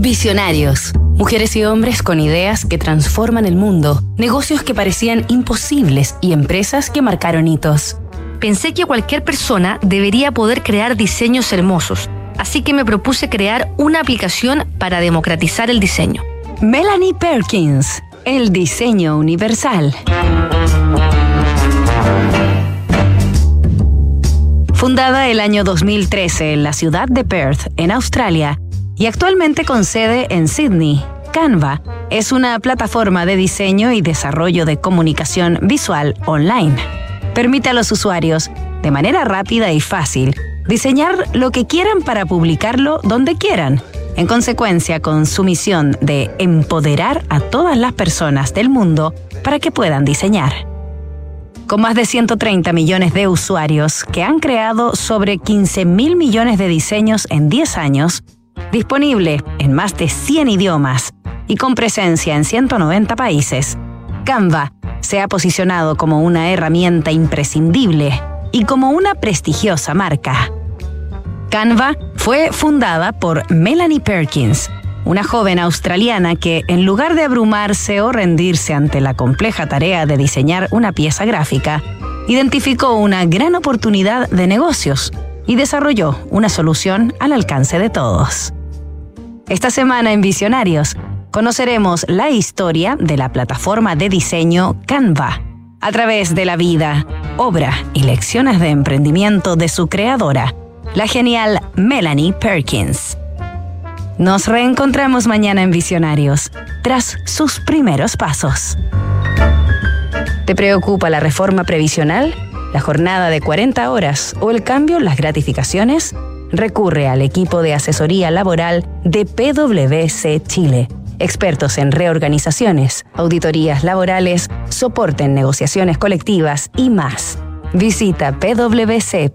Visionarios. Mujeres y hombres con ideas que transforman el mundo, negocios que parecían imposibles y empresas que marcaron hitos. Pensé que cualquier persona debería poder crear diseños hermosos, así que me propuse crear una aplicación para democratizar el diseño. Melanie Perkins, el diseño universal. Fundada el año 2013 en la ciudad de Perth, en Australia, y actualmente con sede en Sydney, Canva es una plataforma de diseño y desarrollo de comunicación visual online. Permite a los usuarios, de manera rápida y fácil, diseñar lo que quieran para publicarlo donde quieran. En consecuencia, con su misión de empoderar a todas las personas del mundo para que puedan diseñar con más de 130 millones de usuarios que han creado sobre 15 mil millones de diseños en 10 años, disponible en más de 100 idiomas y con presencia en 190 países, Canva se ha posicionado como una herramienta imprescindible y como una prestigiosa marca. Canva fue fundada por Melanie Perkins, una joven australiana que, en lugar de abrumarse o rendirse ante la compleja tarea de diseñar una pieza gráfica, identificó una gran oportunidad de negocios y desarrolló una solución al alcance de todos. Esta semana en Visionarios conoceremos la historia de la plataforma de diseño Canva a través de la vida, obra y lecciones de emprendimiento de su creadora, la genial Melanie Perkins. Nos reencontramos mañana en Visionarios, tras sus primeros pasos. ¿Te preocupa la reforma previsional, la jornada de 40 horas o el cambio en las gratificaciones? Recurre al equipo de asesoría laboral de PwC Chile, expertos en reorganizaciones, auditorías laborales, soporte en negociaciones colectivas y más. Visita pwc.cl.